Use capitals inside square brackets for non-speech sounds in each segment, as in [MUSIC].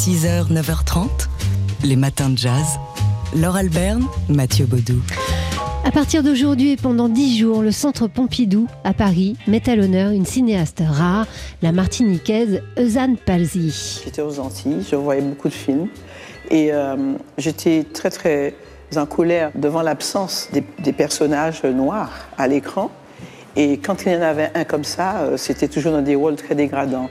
6h, 9h30, les matins de jazz. Laure Alberne, Mathieu Baudou. À partir d'aujourd'hui et pendant dix jours, le Centre Pompidou à Paris met à l'honneur une cinéaste rare, la martiniquaise Eusanne Palzy. J'étais aux Antilles, je voyais beaucoup de films et euh, j'étais très très en colère devant l'absence des, des personnages noirs à l'écran. Et quand il y en avait un comme ça, euh, c'était toujours dans des rôles très dégradants.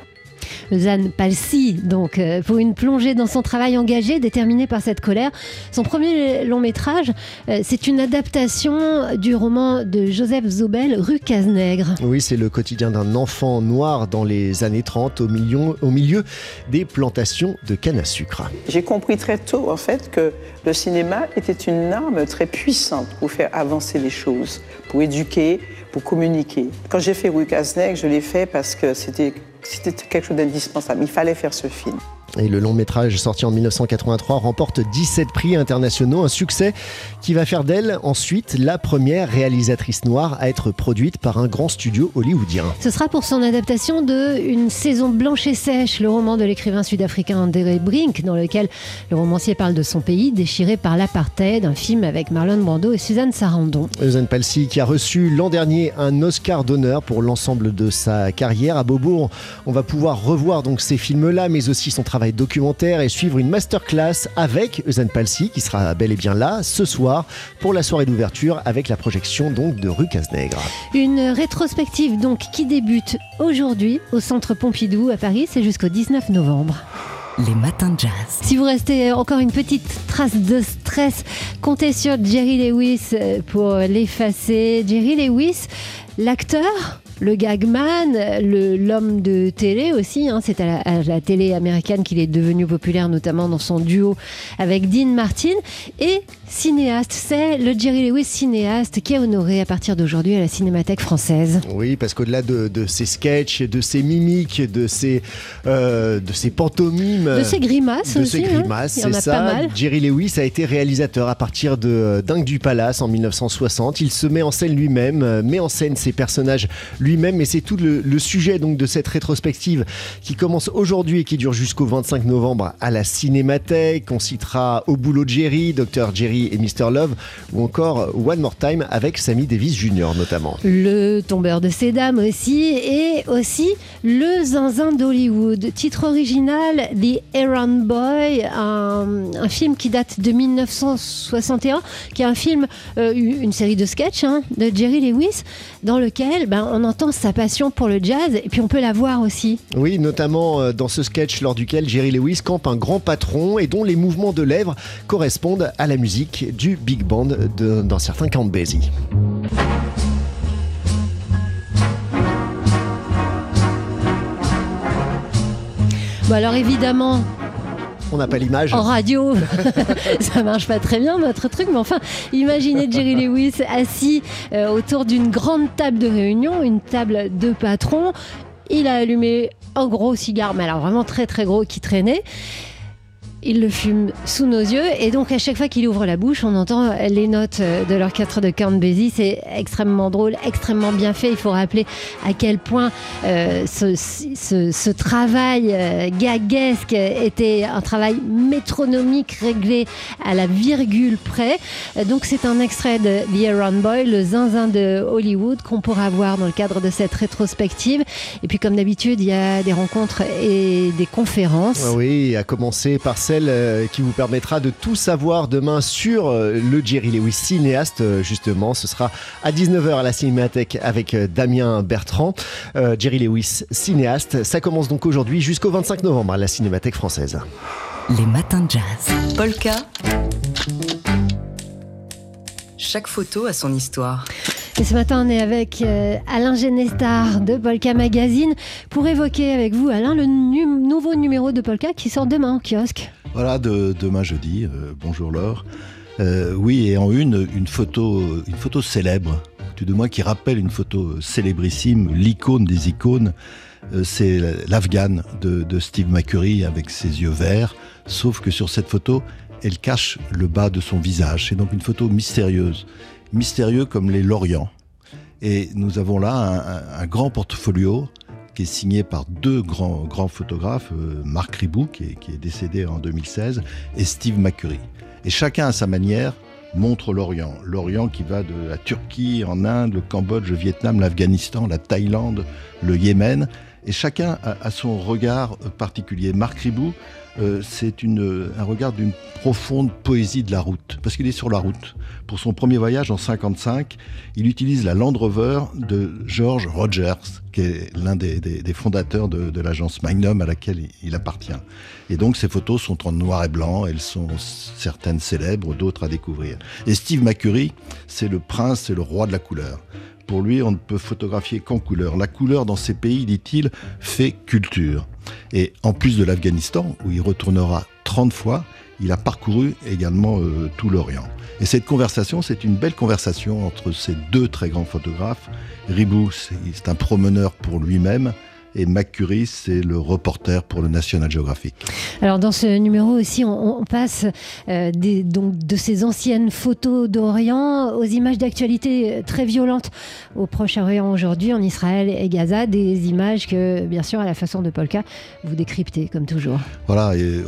Zane Palsy, donc, euh, pour une plongée dans son travail engagé, déterminé par cette colère. Son premier long métrage, euh, c'est une adaptation du roman de Joseph Zobel, Rue Cazenègre. Oui, c'est le quotidien d'un enfant noir dans les années 30 au milieu, au milieu des plantations de canne à sucre. J'ai compris très tôt, en fait, que le cinéma était une arme très puissante pour faire avancer les choses, pour éduquer, pour communiquer. Quand j'ai fait Rue Cazenègre, je l'ai fait parce que c'était c'était quelque chose d'indispensable. Il fallait faire ce film. Et le long métrage sorti en 1983 remporte 17 prix internationaux, un succès qui va faire d'elle ensuite la première réalisatrice noire à être produite par un grand studio hollywoodien. Ce sera pour son adaptation de Une saison blanche et sèche, le roman de l'écrivain sud-africain André Brink, dans lequel le romancier parle de son pays déchiré par l'apartheid, un film avec Marlon Brando et Suzanne Sarandon. Eusen Palsy qui a reçu l'an dernier un Oscar d'honneur pour l'ensemble de sa carrière à Beaubourg. On va pouvoir revoir donc ces films-là, mais aussi son travail documentaire et suivre une masterclass avec Eusen Palsy qui sera bel et bien là ce soir pour la soirée d'ouverture avec la projection donc de Rue Cazenègre. Une rétrospective donc qui débute aujourd'hui au Centre Pompidou à Paris, c'est jusqu'au 19 novembre. Les matins de jazz. Si vous restez encore une petite trace de stress, comptez sur Jerry Lewis pour l'effacer. Jerry Lewis, l'acteur le gagman, l'homme de télé aussi. Hein, c'est à, la, télé américaine qu'il est devenu populaire, notamment dans son duo avec Dean Martin. Et cinéaste, c'est le Jerry Lewis cinéaste qui est honoré à partir d'aujourd'hui à la Cinémathèque française. Oui, parce qu'au-delà de, ses sketchs, de ses mimiques, de ses, euh, de ses pantomimes, de ses grimaces de aussi. Ses hein. grimaces, c'est ça. Jerry Lewis a été réalisateur à partir de euh, Dingue du Palace en 1960. Il se met en scène lui-même, euh, met en scène ses personnages lui lui-même. Et c'est tout le, sujet donc de cette rétrospective qui commence aujourd'hui et qui dure jusqu'au 25 novembre à la Cinémathèque. On citera Au boulot Jerry, Dr Jerry et Mr Love, ou encore One More Time avec Sammy Davis Jr. notamment. Le tombeur de ces dames aussi, et aussi Le zinzin d'Hollywood. Titre original The Errand Boy, un, film qui date de 1961, qui est un film, euh, une série de sketchs hein, de Jerry Lewis, dans lequel ben, on entend sa passion pour le jazz et puis on peut la voir aussi. Oui, notamment euh, dans ce sketch lors duquel Jerry Lewis campe un grand patron et dont les mouvements de lèvres correspondent à la musique du big band d'un certain Count Basie. Bon alors évidemment, on n'a pas l'image. En radio, [LAUGHS] ça marche pas très bien notre truc, mais enfin, imaginez Jerry Lewis assis euh, autour d'une grande table de réunion, une table de patron. Il a allumé un gros cigare, mais alors vraiment très très gros qui traînait il le fume sous nos yeux et donc à chaque fois qu'il ouvre la bouche, on entend les notes de l'orchestre de Count Basie. C'est extrêmement drôle, extrêmement bien fait. Il faut rappeler à quel point euh, ce, travail euh, gaguesque était un travail métronomique réglé à la virgule près. Donc c'est un extrait de The Aaron Boy, le zinzin de Hollywood qu'on pourra voir dans le cadre de cette rétrospective. Et puis comme d'habitude, il y a des rencontres et des conférences. Oui, à commencer par celle euh, qui vous permettra de tout savoir demain sur euh, le Jerry Lewis cinéaste. Euh, justement, ce sera à 19h à la Cinémathèque avec Damien Bertrand. Jerry Lewis cinéaste. Ça commence donc aujourd'hui jusqu'au 25 novembre à la Cinémathèque française. Les matins de jazz. Polka. Chaque photo a son histoire. Et ce matin, on est avec euh, Alain Genestar de Polka Magazine pour évoquer avec vous, Alain, le nouveau numéro de Polka qui sort demain en kiosque. Voilà, de, demain jeudi. Euh, bonjour Laure. Euh, oui, et en une, une photo, une photo célèbre, tout de moins qui rappelle une photo célébrissime, l'icône des icônes. c'est l'Afghan de, Steve McCurry avec ses yeux verts, sauf que sur cette photo, elle cache le bas de son visage. C'est donc une photo mystérieuse mystérieux comme les Lorients. Et nous avons là un, grand portfolio qui est signé par deux grands, grands photographes, euh, Marc Ribou, qui est, décédé en 2016, et Steve McCurry. Et chacun à sa manière montre l'Orient. L'Orient qui va de la Turquie en Inde, le Cambodge, le Vietnam, l'Afghanistan, la Thaïlande, le Yémen. Et chacun a, son regard particulier. Marc Ribou, euh, c'est un regard d'une profonde poésie de la route, parce qu'il est sur la route. Pour son premier voyage en 55, il utilise la Land Rover de George Rogers, qui est l'un des, fondateurs de, l'agence Magnum à laquelle il appartient. Et donc ces photos sont en noir et blanc, elles sont certaines célèbres, d'autres à découvrir. Et Steve McCurry, c'est le prince, c'est le roi de la couleur. Pour lui, on ne peut photographier qu'en couleur. La couleur dans ces pays, dit-il, fait culture. Et en plus de l'Afghanistan, où il retournera 30 fois, il a parcouru également euh, tout l'Orient. Et cette conversation, c'est une belle conversation entre ces deux très grands photographes. Ribou, c'est un promeneur pour lui-même, et McCurry, c'est le reporter pour le National Geographic. Alors dans ce numéro aussi, on, passe euh, des, donc de ces anciennes photos d'Orient aux images d'actualité très violentes au Proche-Orient aujourd'hui, en Israël et Gaza, des images que, bien sûr, à la façon de Polka, vous décryptez comme toujours. Voilà, et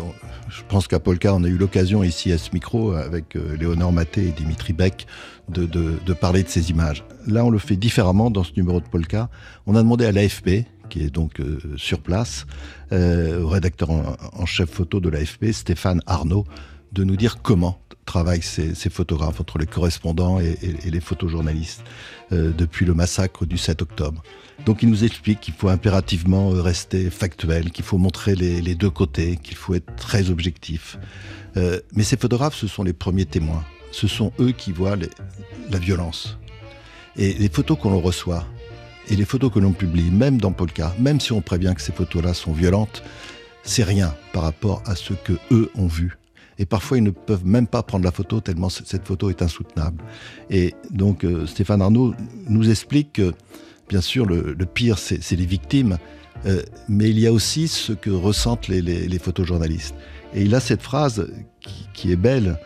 je pense qu'à Polka, on a eu l'occasion ici à ce micro avec euh, Léonore Maté et Dimitri Beck de, de parler de ces images. Là, on le fait différemment dans ce numéro de Polka. On a demandé à l'AFP, qui est donc euh, sur place, euh, au rédacteur en, chef photo de l'AFP, Stéphane Arnaud, de nous dire comment travaillent ces, photographes, entre les correspondants et, les photojournalistes, euh, depuis le massacre du 7 octobre. Donc il nous explique qu'il faut impérativement rester factuel, qu'il faut montrer les, deux côtés, qu'il faut être très objectif. mais ces photographes, ce sont les premiers témoins. Ce sont eux qui voient la violence. Et les photos qu'on reçoit, et les photos que l'on publie, même dans Polka, même si on prévient que ces photos-là sont violentes, c'est rien par rapport à ce que eux ont vu. Et parfois, ils ne peuvent même pas prendre la photo tellement cette photo est insoutenable. Et donc, euh, Stéphane Arnaud nous explique que, bien sûr, le, pire, c'est les victimes, euh, mais il y a aussi ce que ressentent les, photojournalistes. Et il a cette phrase qui, qui est belle,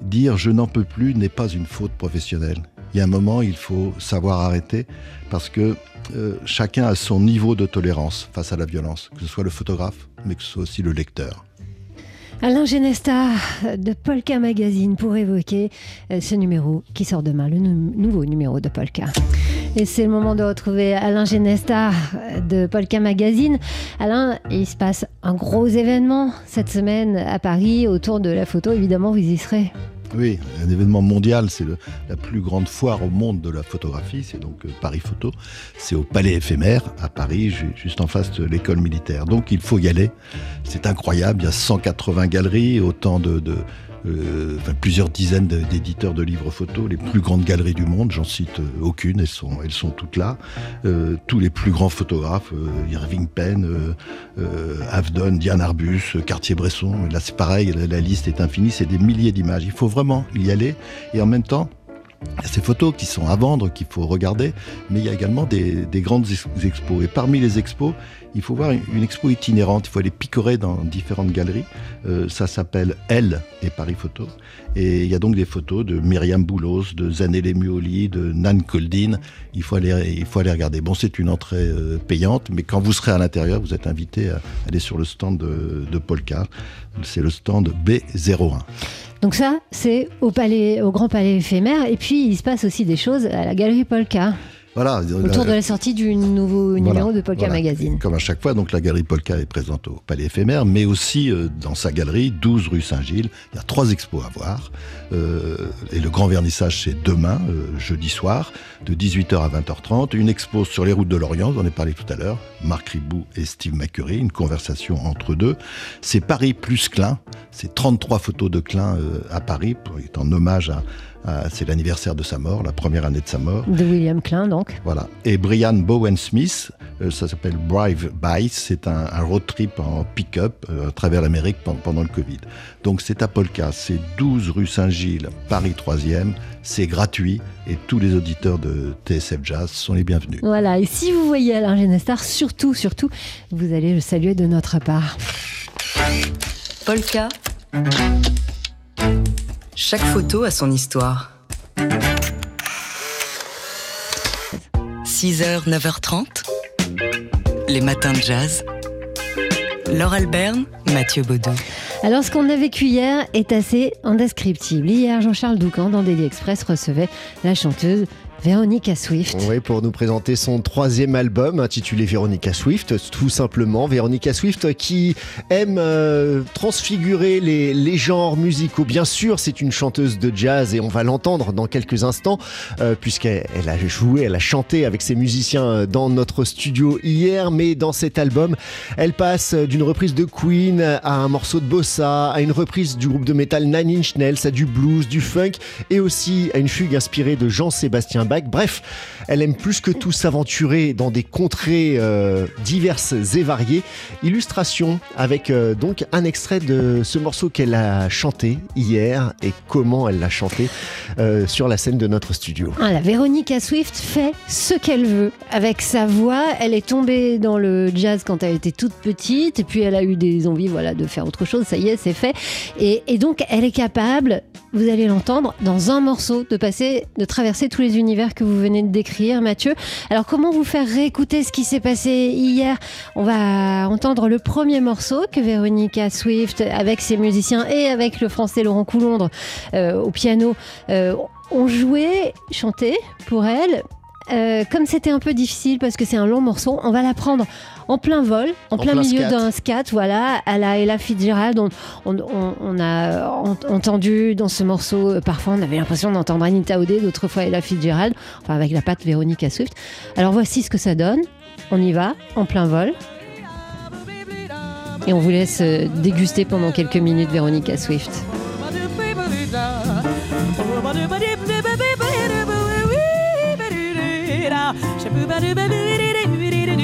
dire je n'en peux plus n'est pas une faute professionnelle. Il y a un moment, il faut savoir arrêter parce que euh, chacun a son niveau de tolérance face à la violence, que ce soit le photographe, mais que ce soit aussi le lecteur. Alain Genesta de Polka Magazine pour évoquer euh, ce numéro qui sort demain, le nouveau numéro de Polka. Et c'est le moment de retrouver Alain Genesta de Polka Magazine. Alain, il se passe un gros événement cette semaine à Paris autour de la photo. Évidemment, vous y serez. Oui, un événement mondial, c'est la plus grande foire au monde de la photographie, c'est donc euh, Paris Photo. C'est au Palais éphémère à Paris, juste en face de l'école militaire. Donc il faut y aller. C'est incroyable, il y a 180 galeries, autant de, euh, plusieurs dizaines d'éditeurs de livres photos, les plus grandes galeries du monde, j'en cite euh, aucune, elles sont, elles sont toutes là. Euh, tous les plus grands photographes, Irving Penn, Avdon, Diane Arbus, Cartier-Bresson, là c'est pareil, la, liste est infinie, c'est des milliers d'images. Il faut vraiment y aller et en même temps, il y a ces photos qui sont à vendre, qu'il faut regarder, mais il y a également des, grandes expos. Et parmi les expos, il faut voir une, expo itinérante, il faut aller picorer dans différentes galeries. Euh, ça s'appelle Elle et Paris Photo. Et il y a donc des photos de Myriam Boulos, de Zanelle Muoli, de Nan Koldin. Il faut aller, il faut aller regarder. Bon, c'est une entrée euh, payante, mais quand vous serez à l'intérieur, vous êtes invité à aller sur le stand de, de Polka. C'est le stand B01. Donc ça, c'est au palais, au Grand Palais éphémère. Et puis, il se passe aussi des choses à la Galerie Polka. Voilà. Autour de la sortie du nouveau numéro de Polka Magazine. Comme à chaque fois, donc la galerie Polka est présente au Palais éphémère, mais aussi euh, dans sa galerie, 12 rue Saint-Gilles. Il y a trois expos à voir. Euh, et le grand vernissage, c'est demain, euh, jeudi soir, de 18h à 20h30. Une expo sur les routes de l'Orient, j'en ai parlé tout à l'heure. Marc Ribou et Steve McCurry, une conversation entre deux. C'est Paris plus Klein. C'est 33 photos de Klein à Paris, pour, en hommage à, c'est l'anniversaire de sa mort, la première année de sa mort. De William Klein, donc. Voilà. Et Brian Bowen Smith, euh, ça s'appelle Drive By, c'est un, road trip en pick-up euh, à travers l'Amérique pendant, le Covid. Donc c'est à Polka, c'est 12 rue Saint-Gilles, Paris 3e, c'est gratuit et tous les auditeurs de TSF Jazz sont les bienvenus. Voilà, et si vous voyez Alain Genestar, surtout, surtout, vous allez le saluer de notre part. Polka. Chaque photo a son histoire. 6h, 9h30. Les matins de jazz. Laure Alberne, Mathieu Baudou. Alors, ce qu'on a vécu hier est assez indescriptible. Hier, Jean-Charles Doucan, dans Daily Express, recevait la chanteuse Véronica Swift. Oui, pour nous présenter son troisième album intitulé Véronica Swift, tout simplement. Véronica Swift qui aime euh, transfigurer les, genres musicaux. Bien sûr, c'est une chanteuse de jazz et on va l'entendre dans quelques instants, euh, puisqu'elle elle a joué, elle a chanté avec ses musiciens euh, dans notre studio hier. Mais dans cet album, elle passe d'une reprise de Queen à un morceau de bossa, à une reprise du groupe de métal Nine Inch Nails, à du blues, du funk et aussi à une fugue inspirée de Jean-Sébastien Bref, elle aime plus que tout s'aventurer dans des contrées euh, diverses et variées. Illustration avec euh, donc un extrait de ce morceau qu'elle a chanté hier et comment elle l'a chanté euh, sur la scène de notre studio. Ah, la Véronica Swift fait ce qu'elle veut avec sa voix. Elle est tombée dans le jazz quand elle était toute petite et puis elle a eu des envies voilà, de faire autre chose. Ça y est, c'est fait. Et, et donc elle est capable, vous allez l'entendre, dans un morceau, de passer, de traverser tous les univers que vous venez de décrire, Mathieu. Alors, comment vous faire réécouter ce qui s'est passé hier? On va entendre le premier morceau que Véronica Swift, avec ses musiciens et avec le français Laurent Coulondre euh, au piano, euh, ont joué, chanté pour elle. Euh, comme c'était un peu difficile parce que c'est un long morceau, on va la prendre en plein vol, en, plein, milieu d'un scat, voilà, à la Ella Fitzgerald. On, on, a entendu dans ce morceau, euh, parfois on avait l'impression d'entendre Anita O'Day, d'autres fois Ella Fitzgerald, enfin avec la patte Véronica Swift. Alors voici ce que ça donne. On y va, en plein vol. Et on vous laisse euh, déguster pendant quelques minutes Véronica Swift. [LAUGHS]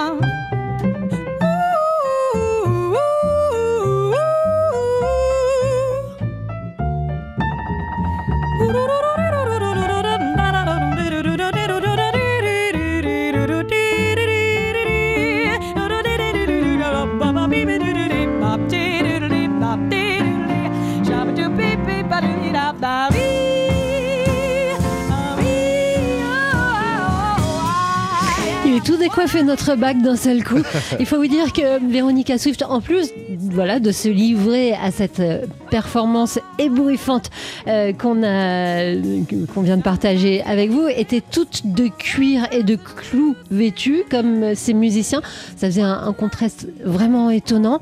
femme. Ooh, ooh, ooh, Bobby. Décoiffer notre bac d'un seul coup. Il faut vous dire que Véronica Swift, en plus voilà, de se livrer à cette euh, performance ébouriffante euh, qu'on a, qu'on vient de partager avec vous, était toute de cuir et de clous vêtus comme ces musiciens. Ça faisait un contraste vraiment étonnant.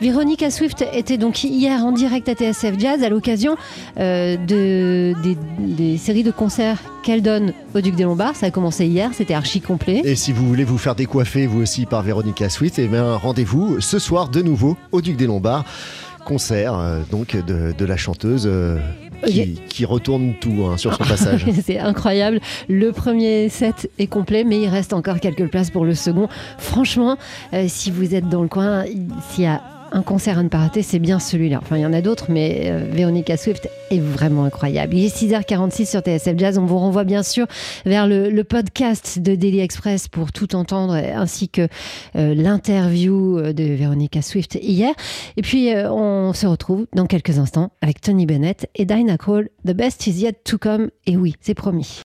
Véronica Swift était donc hier en direct à TSF Jazz à l'occasion euh, de, des, séries de concerts qu'elle donne au Duc des Lombards. Ça a commencé hier, c'était archi complet. Et si vous voulez vous faire décoiffer vous aussi par Véronica Swift, eh bien rendez-vous ce soir de nouveau au Duc des Lombards. Concert euh, donc de, la chanteuse. Euh, qui, retourne tout hein, sur son passage. [LAUGHS] c'est incroyable. Le premier set est complet, mais il reste encore quelques places pour le second. Franchement, si vous êtes dans le coin, s'il y a un concert à ne pas rater, c'est bien celui-là. Enfin, il y en a d'autres, mais euh, Véronica Swift est vraiment incroyable. Il est 6h46 sur TSF Jazz. On vous renvoie bien sûr vers le, podcast de Daily Express pour tout entendre, ainsi que euh, l'interview euh, de Véronica Swift hier. Et puis, on se retrouve dans quelques instants avec Tony Bennett et Dinah Cole. The best is yet to come. Et oui, c'est promis.